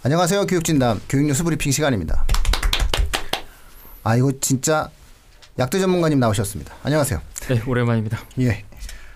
안녕하세요. 교육진담 교육뉴스 브리핑 시간입니다. 아 이거 진짜 약대 전문가님 나오셨습니다. 안녕하세요. 네, 오랜만입니다. 예.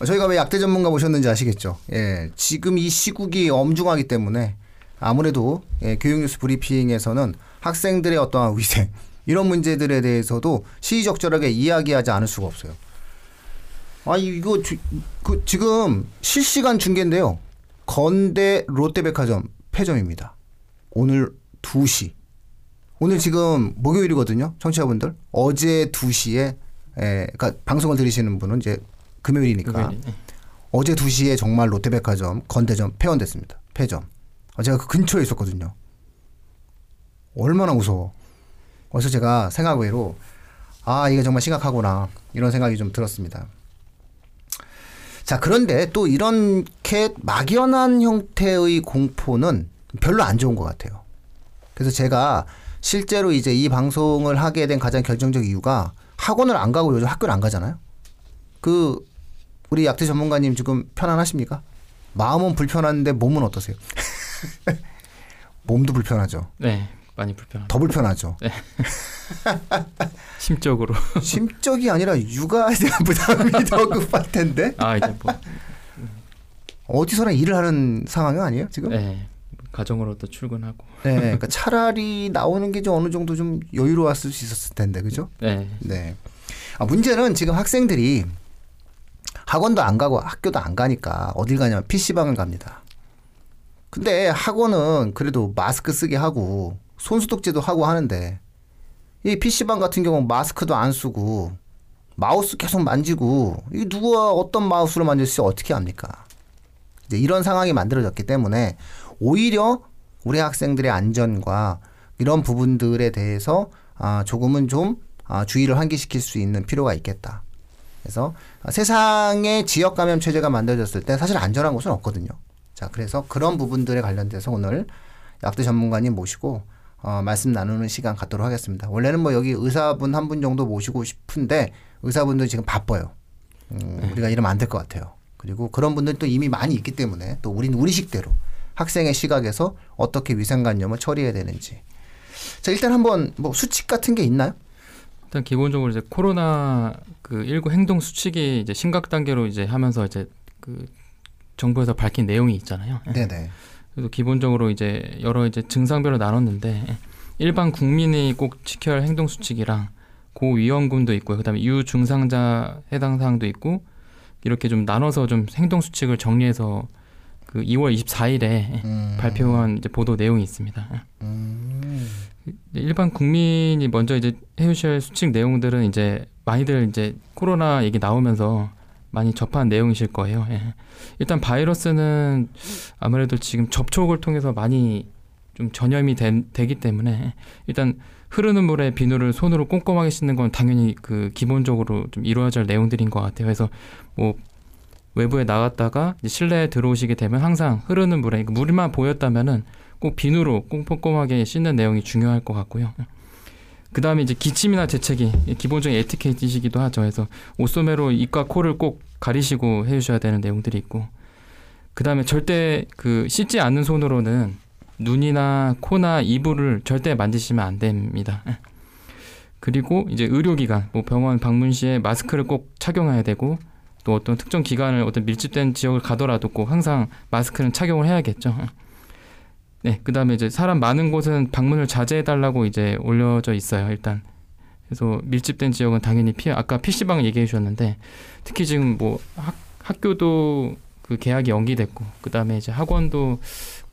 어, 저희가 왜 약대 전문가 모셨는지 아시겠죠? 예. 지금 이 시국이 엄중하기 때문에 아무래도 예, 교육뉴스 브리핑에서는 학생들의 어떠한 위생 이런 문제들에 대해서도 시의적절하게 이야기하지 않을 수가 없어요. 아 이거 주, 그 지금 실시간 중계인데요. 건대 롯데백화점 폐점입니다. 오늘 2시. 오늘 지금 목요일이거든요. 청취자분들. 어제 2시에 에, 그러니까 방송을 들으시는 분은 이제 금요일이니까 금요일이, 네. 어제 2시에 정말 롯데백화점 건대점 폐원됐습니다. 폐점. 어, 제가 그 근처에 있었거든요. 얼마나 무서워. 그래서 제가 생각 외로 아 이게 정말 심각하구나 이런 생각이 좀 들었습니다. 자 그런데 또 이렇게 막연한 형태의 공포는 별로 안 좋은 것 같아요. 그래서 제가 실제로 이제 이 방송을 하게 된 가장 결정적 이유가 학원을 안 가고 요즘 학교를 안 가잖아요. 그 우리 약대 전문가님 지금 편안하십니까? 마음은 불편한데 몸은 어떠세요? 몸도 불편하죠. 네, 많이 불편합니다. 더 불편하죠. 심적으로. 심적이 아니라 육아에 대한 부담이 더 급할 텐데 아 이제 뭐, 어디서나 일을 하는 상황이 아니에요 지금? 네. 네, 가정으로 또 출근하고. 그러니까 차라리 나오는 게 좀 어느 정도 좀 여유로웠을 수 있었을 텐데 그죠? 네, 네. 아, 문제는 지금 학생들이 학원도 안 가고 학교도 안 가니까 어딜 가냐면 PC방을 갑니다. 근데 학원은 그래도 마스크 쓰게 하고 손소독제도 하고 하는데 이 PC방 같은 경우는 마스크도 안 쓰고 마우스 계속 만지고 이 누가 어떤 마우스로 만질지 어떻게 합니까? 이제 이런 상황이 만들어졌기 때문에 오히려 우리 학생들의 안전과 이런 부분들에 대해서 아, 조금은 좀 아, 주의를 환기시킬 수 있는 필요가 있겠다. 그래서 세상에 지역 감염 체제가 만들어졌을 때 사실 안전한 곳은 없거든요. 자, 그래서 그런 부분들에 관련돼서 오늘 약대 전문가님 모시고 어, 말씀 나누는 시간 갖도록 하겠습니다. 원래는 뭐 여기 의사분 한 분 정도 모시고 싶은데 의사분들 지금 바빠요. 음, 우리가 이러면 안 될 것 같아요. 그리고 그런 분들 또 이미 많이 있기 때문에 또 우리는 우리식대로 학생의 시각에서 어떻게 위생관념을 처리해야 되는지. 자, 일단 한번 뭐 수칙 같은 게 있나요? 일단 기본적으로 이제 코로나 그 19 행동 수칙이 이제 심각 단계로 이제 하면서 이제 그 정부에서 밝힌 내용이 있잖아요. 예. 네네. 그래서 기본적으로 이제 여러 이제 증상별로 나눴는데 일반 국민이 꼭 지켜야 할 행동 수칙이랑 고위험군도 있고 그다음에 유중상자 해당 사항도 있고 이렇게 좀 나눠서 좀 행동 수칙을 정리해서 그 2월 24일에 음. 발표한 이제 보도 내용이 있습니다. 음. 일반 국민이 먼저 이제 할 수칙 내용들은 이제 많이들 이제 코로나 얘기 나오면서 많이 접한 내용이실 거예요. 예. 일단 바이러스는 아무래도 지금 접촉을 통해서 많이 좀 전염이 된- 되기 때문에 일단 흐르는 물에 비누를 손으로 꼼꼼하게 씻는 건 당연히 그 기본적으로 좀 이루어져야 할 내용들인 것 같아요. 그래서 뭐 외부에 나갔다가 실내에 들어오시게 되면 항상 흐르는 물에 그 물만 보였다면은 꼭 비누로 꼼꼼하게 씻는 내용이 중요할 것 같고요. 그 다음에 이제 기침이나 재채기 기본적인 에티켓이시기도 하죠. 그래서 옷소매로 입과 코를 꼭 가리시고 해주셔야 되는 내용들이 있고 그 다음에 절대 그 씻지 않는 손으로는 눈이나 코나 이불을 절대 만지시면 안 됩니다. 그리고 이제 의료기관, 뭐 병원 방문 시에 마스크를 꼭 착용해야 되고 또 어떤 특정 기관을 어떤 밀집된 지역을 가더라도 꼭 항상 마스크는 착용을 해야겠죠. 네, 그다음에 이제 사람 많은 곳은 방문을 자제해 달라고 이제 올려져 있어요. 일단 그래서 밀집된 지역은 당연히 피해. 아까 PC방 얘기해 주셨는데 특히 지금 뭐 학, 학교도 그 개학이 연기됐고 그다음에 이제 학원도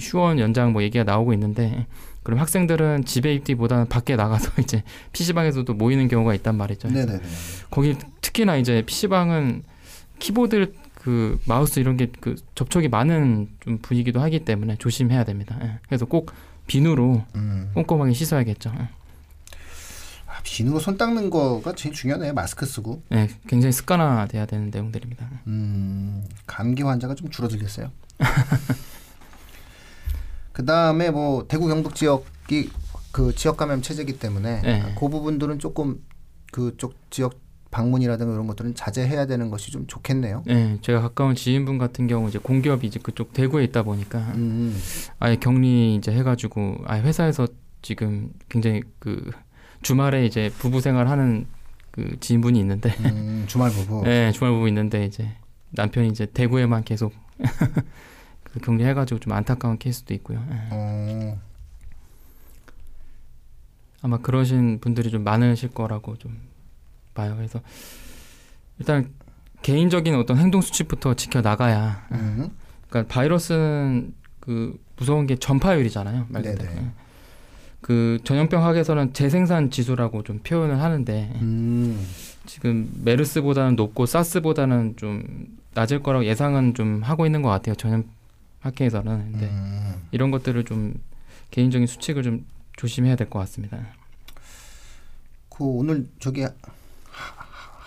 휴원 연장 뭐 얘기가 나오고 있는데 그럼 학생들은 집에 있기보다는 밖에 나가서 이제 PC방에서도 모이는 경우가 있단 말이죠. 네네네. 거기 특히나 이제 PC방은 키보드 그 마우스 이런 게 그 접촉이 많은 좀 분위기도 하기 때문에 조심해야 됩니다. 예. 그래서 꼭 비누로 음. 꼼꼼하게 씻어야겠죠. 예. 아, 비누로 손 닦는 거가 제일 중요하네. 마스크 쓰고. 예, 굉장히 습관화돼야 되는 내용들입니다. 음, 감기 환자가 좀 줄어들겠어요. 그 다음에 뭐 대구 경북 지역이 그 지역 감염 체제이기 때문에 네. 그 부분들은 조금 그쪽 지역 방문이라든가 이런 것들은 자제해야 되는 것이 좀 좋겠네요. 네, 제가 가까운 지인분 같은 경우 이제 공기업이 이제 그쪽 대구에 있다 보니까 음, 아예 격리 이제 해가지고 아예 회사에서 지금 굉장히 그 주말에 이제 부부 생활하는 그 지인분이 있는데 음, 주말 부부. 네, 주말 부부 있는데 이제 남편이 이제 대구에만 계속 그 격리해가지고 좀 안타까운 케이스도 있고요. 예. 어, 아마 그러신 분들이 좀 많으실 거라고 좀 봐요. 그래서 일단 개인적인 어떤 행동 수칙부터 지켜 나가야. 음, 그러니까 바이러스는 그 무서운 게 전파율이잖아요. 말 그대로. 네네. 그 전염병 학에서는 재생산 지수라고 좀 표현을 하는데 음, 지금 메르스보다는 높고 사스보다는 좀 낮을 거라고 예상은 좀 하고 있는 것 같아요. 전염 학회에서는. 근데 음. 이런 것들을 좀 개인적인 수칙을 좀 조심해야 될 것 같습니다. 그 오늘 저기 하-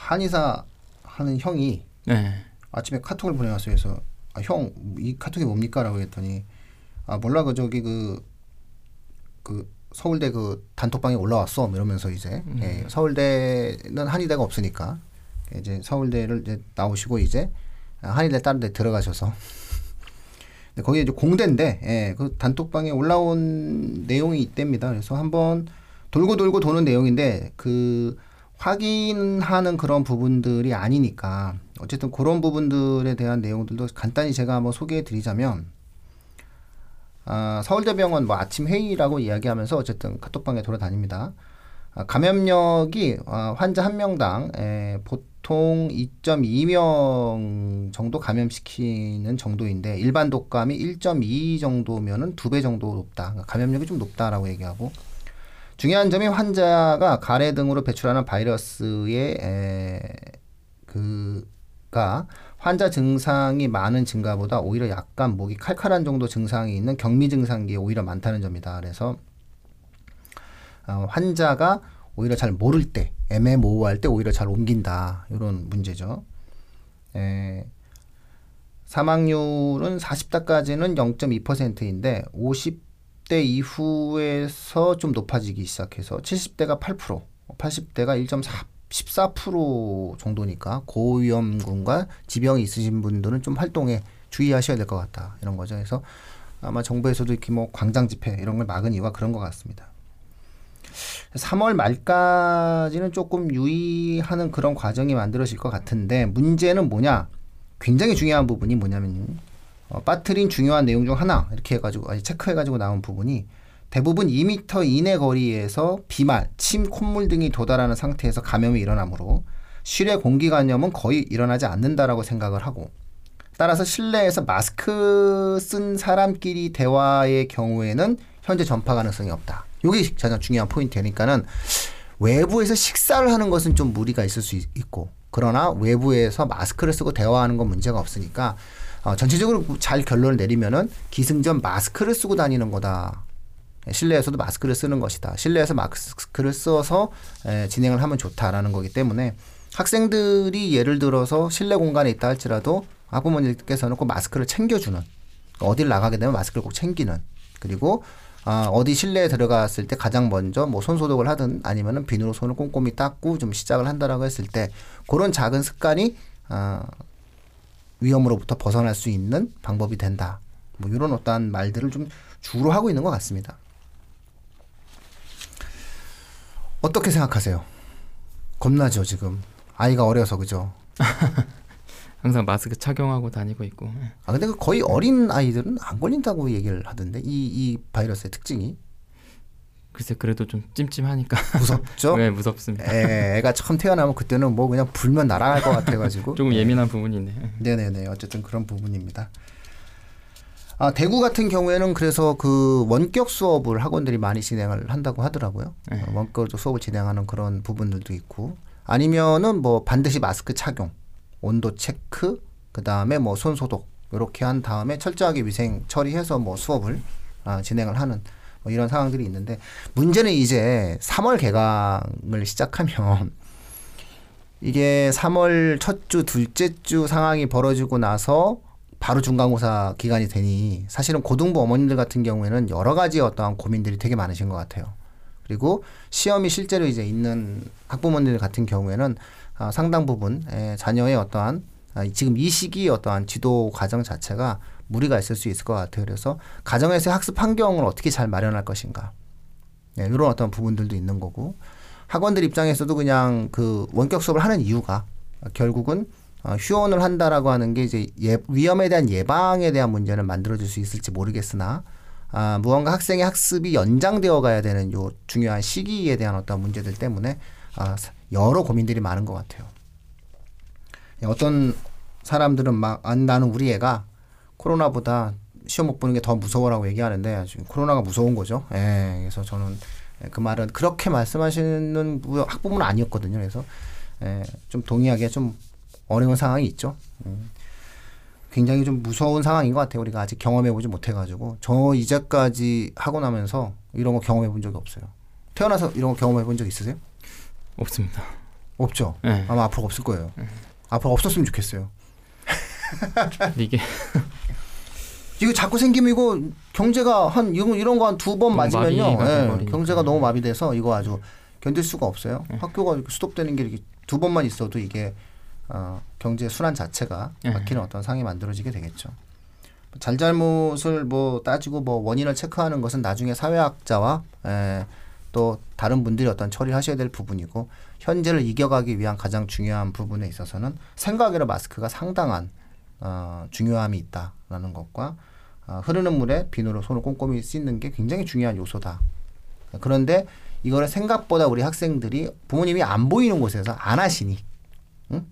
한의사 하는 형이 네. 아침에 카톡을 보내왔어요. 그래서 아, 형, 이 카톡이 뭡니까라고 했더니 아 몰라 그 저기 그그 서울대 그 단톡방에 올라왔어 뭐 이러면서 이제 예, 서울대는 한의대가 없으니까 이제 서울대를 이제 나오시고 이제 한의대 다른 데 들어가셔서 근데 거기 이제 공대인데 예, 그 단톡방에 올라온 내용이 있답니다. 그래서 한번 돌고 돌고 도는 내용인데 그 확인하는 그런 부분들이 아니니까 어쨌든 그런 부분들에 대한 내용들도 간단히 제가 한번 소개해 드리자면 아, 서울대병원 뭐 아침 회의라고 이야기하면서 어쨌든 카톡방에 돌아다닙니다. 아, 감염력이 아, 환자 한 명당 에, 보통 2.2명 정도 감염시키는 정도인데 일반 독감이 1.2 정도면은 두 배 정도 높다. 그러니까 감염력이 좀 높다라고 얘기하고 중요한 점이 환자가 가래 등으로 배출하는 바이러스의 에, 그가 환자 증상이 많은 증가보다 오히려 약간 목이 칼칼한 정도 증상이 있는 경미 증상기에 오히려 많다는 점이다. 그래서 어, 환자가 오히려 잘 모를 때 애매모호할 때 오히려 잘 옮긴다. 이런 문제죠. 에, 사망률은 40대까지는 0.2%인데 50 대 이후에서 좀 높아지기 시작해서 70대가 8%, 80대가 1.4 14% 정도니까 고위험군과 지병이 있으신 분들은 좀 활동에 주의하셔야 될 것 같다 이런 거죠. 그래서 아마 정부에서도 이렇게 뭐 광장 집회 이런 걸 막은 이유가 그런 것 같습니다. 3월 말까지는 조금 유의하는 그런 과정이 만들어질 것 같은데 문제는 뭐냐? 굉장히 중요한 부분이 뭐냐면 어, 빠뜨린 중요한 내용 중 하나 이렇게 해가지고 아니 체크해가지고 나온 부분이 대부분 2m 이내 거리에서 비말, 침, 콧물 등이 도달하는 상태에서 감염이 일어나므로 실외 공기 감염은 거의 일어나지 않는다라고 생각을 하고 따라서 실내에서 마스크 쓴 사람끼리 대화의 경우에는 현재 전파 가능성이 없다. 이게 가장 중요한 포인트니까는 외부에서 식사를 하는 것은 좀 무리가 있을 수 있- 있고 그러나 외부에서 마스크를 쓰고 대화하는 건 문제가 없으니까 어, 전체적으로 잘 결론을 내리면은 기승전 마스크를 쓰고 다니는 거다. 실내에서도 마스크를 쓰는 것이다. 실내에서 마스크를 써서 에, 진행을 하면 좋다라는 거기 때문에 학생들이 예를 들어서 실내 공간에 있다 할지라도 학부모님께서는 꼭 마스크를 챙겨주는 어딜 나가게 되면 마스크를 꼭 챙기는 그리고 아, 어디 실내에 들어갔을 때 가장 먼저 뭐 손 소독을 하든 아니면은 비누로 손을 꼼꼼히 닦고 좀 시작을 한다라고 했을 때 그런 작은 습관이 아, 위험으로부터 벗어날 수 있는 방법이 된다. 뭐 이런 어떠한 말들을 좀 주로 하고 있는 것 같습니다. 어떻게 생각하세요? 겁나죠 지금 아이가 어려서 그죠? 항상 마스크 착용하고 다니고 있고. 예. 아 근데 그 거의 어린 아이들은 안 걸린다고 얘기를 하던데 이 이 바이러스의 특징이 글쎄 그래도 좀 찜찜하니까. 무섭죠? 네, 무섭습니다. 애, 애가 처음 태어나면 그때는 뭐 그냥 불면 날아갈 것 같아가지고 조금 예민한 부분이 있네. 예. 네네네 어쨌든 그런 부분입니다. 아 대구 같은 경우에는 그래서 그 원격 수업을 학원들이 많이 진행을 한다고 하더라고요. 네. 어, 원격 수업을 진행하는 그런 부분들도 있고 아니면은 뭐 반드시 마스크 착용, 온도 체크, 그 다음에 뭐 손 소독 이렇게 한 다음에 철저하게 위생 처리해서 뭐 수업을 아, 진행을 하는 뭐 이런 상황들이 있는데 문제는 이제 3월 개강을 시작하면 이게 3월 첫 주, 둘째 주 상황이 벌어지고 나서 바로 중간고사 기간이 되니 사실은 고등부 어머님들 같은 경우에는 여러 가지 어떠한 고민들이 되게 많으신 것 같아요. 그리고 시험이 실제로 이제 있는 학부모님들 같은 경우에는 아, 상당 부분 에, 자녀의 어떠한 아, 지금 이 시기의 어떠한 지도 과정 자체가 무리가 있을 수 있을 것 같아요. 그래서 가정에서의 학습 환경을 어떻게 잘 마련할 것인가. 네, 이런 어떤 부분들도 있는 거고 학원들 입장에서도 그냥 그 원격 수업을 하는 이유가 결국은 어, 휴원을 한다라고 하는 게 이제 예, 위험에 대한 예방에 대한 문제는 만들어줄 수 있을지 모르겠으나 아, 무언가 학생의 학습이 연장되어 가야 되는 요 중요한 시기에 대한 어떤 문제들 때문에 아, 여러 고민들이 많은 것 같아요. 어떤 사람들은 막 아, 나는 우리 애가 코로나보다 시험 못 보는 게 더 무서워라고 얘기하는데 지금 코로나가 무서운 거죠. 예, 그래서 저는 그 말은 그렇게 말씀하시는 학부모는 아니었거든요. 그래서 예, 좀 동의하기에 좀 어려운 상황이 있죠. 음. 굉장히 좀 무서운 상황인 것 같아요. 우리가 아직 경험해보지 못해가지고 저 이제까지 하고 나면서 이런 거 경험해본 적이 없어요. 태어나서 이런 거 경험해본 적 있으세요? 없습니다. 없죠. 네. 아마 앞으로 없을 거예요. 앞으로 없었으면 좋겠어요. 이게 이거 자꾸 생기면 이거 경제가 한 이런 이런 거 한 두번 너무 맞으면요. 예. 경제가 너무 마비돼서 이거 아주 견딜 수가 없어요. 학교가 이렇게 스톱되는 게 이렇게 두 번만 있어도 이게 어, 경제 순환 자체가 예. 막히는 어떤 상황이 만들어지게 되겠죠. 잘잘못을 뭐 따지고 뭐 원인을 체크하는 것은 나중에 사회학자와 에, 또 다른 분들이 어떤 처리하셔야 될 부분이고 현재를 이겨가기 위한 가장 중요한 부분에 있어서는 생각외로 마스크가 상당한 어, 중요함이 있다라는 것과 어, 흐르는 물에 비누로 손을 꼼꼼히 씻는 게 굉장히 중요한 요소다. 그런데 이거를 생각보다 우리 학생들이 부모님이 안 보이는 곳에서 안 하시니, 응?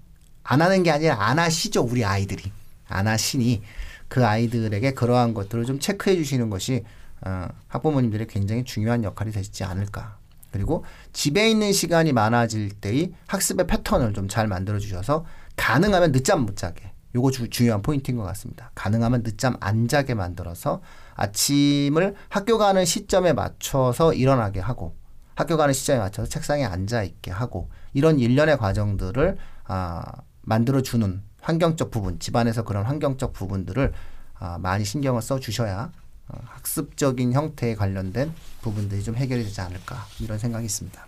안 하는 게 아니라 안 하시죠 우리 아이들이 안 하시니 그 아이들에게 그러한 것들을 좀 체크해 주시는 것이 어, 학부모님들의 굉장히 중요한 역할이 되지 않을까. 그리고 집에 있는 시간이 많아질 때의 학습의 패턴을 좀 잘 만들어 주셔서 가능하면 늦잠 못 자게. 요거 주, 중요한 포인트인 것 같습니다. 가능하면 늦잠 안 자게 만들어서 아침을 학교 가는 시점에 맞춰서 일어나게 하고 학교 가는 시점에 맞춰서 책상에 앉아 있게 하고 이런 일련의 과정들을 아, 만들어 주는 환경적 부분, 집안에서 그런 환경적 부분들을 아, 많이 신경을 써 주셔야 어, 학습적인 형태에 관련된 부분들이 좀 해결이 되지 않을까 이런 생각이 있습니다.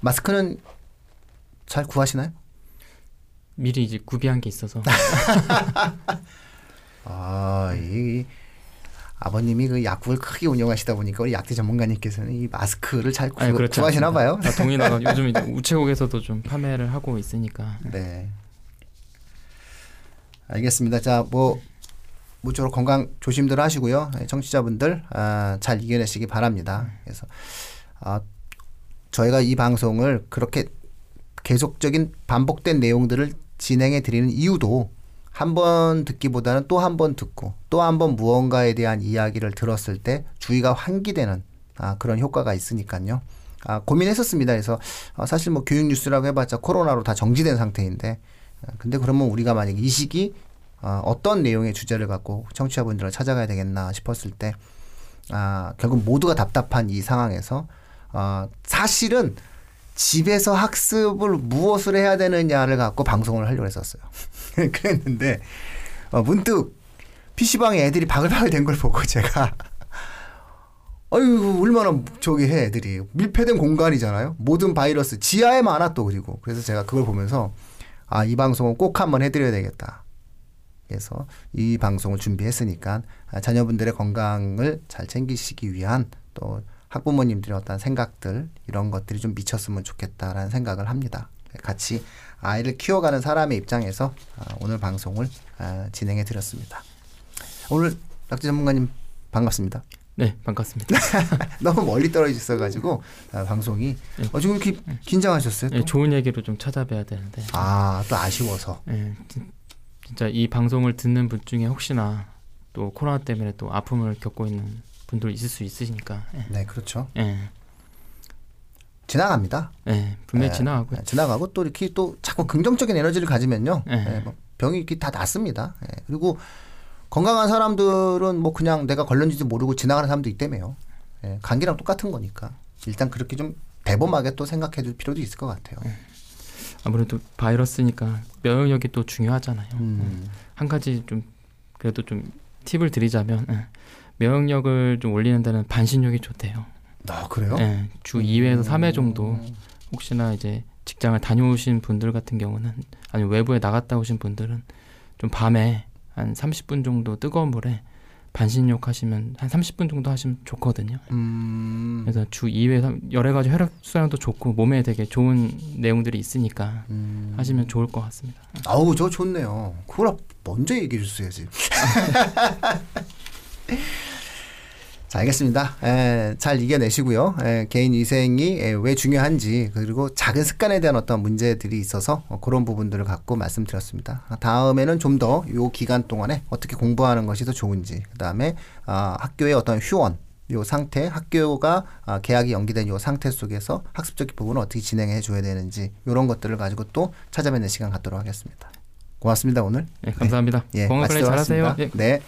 마스크는 잘 구하시나요? 미리 이제 구비한 게 있어서 아, 이, 이 아버님이 그 약국을 크게 운영하시다 보니까 우리 약대 전문가님께서는 이 마스크를 잘 구, 아니, 않습니다. 봐요. 다 동의나가 요즘 이제 우체국에서도 좀 판매를 하고 있으니까 네. 알겠습니다. 자, 뭐 무쪼록 건강 조심들 하시고요. 네, 청취자분들 아, 잘 이겨내시기 바랍니다. 그래서 아, 저희가 이 방송을 그렇게 계속적인 반복된 내용들을 진행해 드리는 이유도 한 번 듣기보다는 또 한 번 듣고 또 한 번 무언가에 대한 이야기를 들었을 때 주의가 환기되는 아, 그런 효과가 있으니까요. 아, 고민했었습니다. 그래서 어, 사실 뭐 교육 뉴스라고 해봤자 코로나로 다 정지된 상태인데 어, 근데 그러면 우리가 만약 이 시기 어, 어떤 내용의 주제를 갖고 청취자분들을 찾아가야 되겠나 싶었을 때 아, 결국 모두가 답답한 이 상황에서 어, 사실은 집에서 학습을 무엇을 해야 되느냐를 갖고 방송을 하려고 했었어요. 그랬는데 어, 문득 PC방에 애들이 바글바글 된 걸 보고 제가 아유 얼마나 저기 해 애들이 밀폐된 공간이잖아요. 모든 바이러스 지하에 많아 또 그리고 그래서 제가 그걸 보면서 아 이 방송은 꼭 한번 해드려야 되겠다. 그래서 이 방송을 준비했으니까 아, 자녀분들의 건강을 잘 챙기시기 위한 또 학부모님들의 어떤 생각들 이런 것들이 좀 미쳤으면 좋겠다라는 생각을 합니다. 같이 아이를 키워가는 사람의 입장에서 아, 오늘 방송을 아, 진행해 드렸습니다. 오늘 낙지 전문가님 반갑습니다. 네 반갑습니다. 너무 멀리 떨어져 있어가지고 아, 방송이 네. 어, 지금 이렇게 긴장하셨어요? 또? 예, 좋은 얘기로 좀 찾아뵈야 되는데 아, 또 아쉬워서. 예, 진- 진짜 이 방송을 듣는 분 중에 혹시나 또 코로나 때문에 또 아픔을 겪고 있는 분들 있을 수 있으니까 예, 네, 그렇죠. 예, 지나갑니다. 예, 분명히 네, 지나가고 네, 지나가고 또 이렇게 또 자꾸 긍정적인 에너지를 가지면요. 네. 네, 뭐 병이 이렇게 다 낫습니다. 예, 그리고 건강한 사람들은 뭐 그냥 내가 걸렸는지도 모르고 지나가는 사람도 있다며요. 예, 감기랑 똑같은 거니까 일단 그렇게 좀 대범하게 또 생각해 줄 필요도 있을 것 같아요. 아무래도 바이러스니까 면역력이 또 중요하잖아요. 음. 한 가지 좀 그래도 좀 팁을 드리자면 예, 면역력을 좀 올리는 데는 반신욕이 좋대요. 아 그래요? 예, 주 2회에서 3회 정도 혹시나 이제 직장을 다녀오신 분들 같은 경우는 아니 외부에 나갔다 오신 분들은 좀 밤에 한 30분 정도 뜨거운 물에 반신욕 하시면 한 30분 정도 하시면 좋거든요. 음, 그래서 주 2회 삼- 여러 가지 혈액 순환도 좋고 몸에 되게 좋은 내용들이 있으니까 음. 하시면 좋을 것 같습니다. 아우 저 좋네요. 그걸 먼저 얘기해 줬어야지. 자 알겠습니다. 에, 잘 이겨내시고요. 에, 개인 위생이 에, 왜 중요한지 그리고 작은 습관에 대한 어떤 문제들이 있어서 어, 그런 부분들을 갖고 말씀드렸습니다. 아, 다음에는 좀 더 요 기간 동안에 어떻게 공부하는 것이 더 좋은지 그 다음에 아, 학교의 어떤 휴원 요 상태 학교가 아, 개학이 연기된 요 상태 속에서 학습적 부분을 어떻게 진행해 줘야 되는지 이런 것들을 가지고 또 찾아뵙는 시간 갖도록 하겠습니다. 고맙습니다 오늘. 예, 감사합니다. 예, 건강 관리 잘하세요. 예, 네.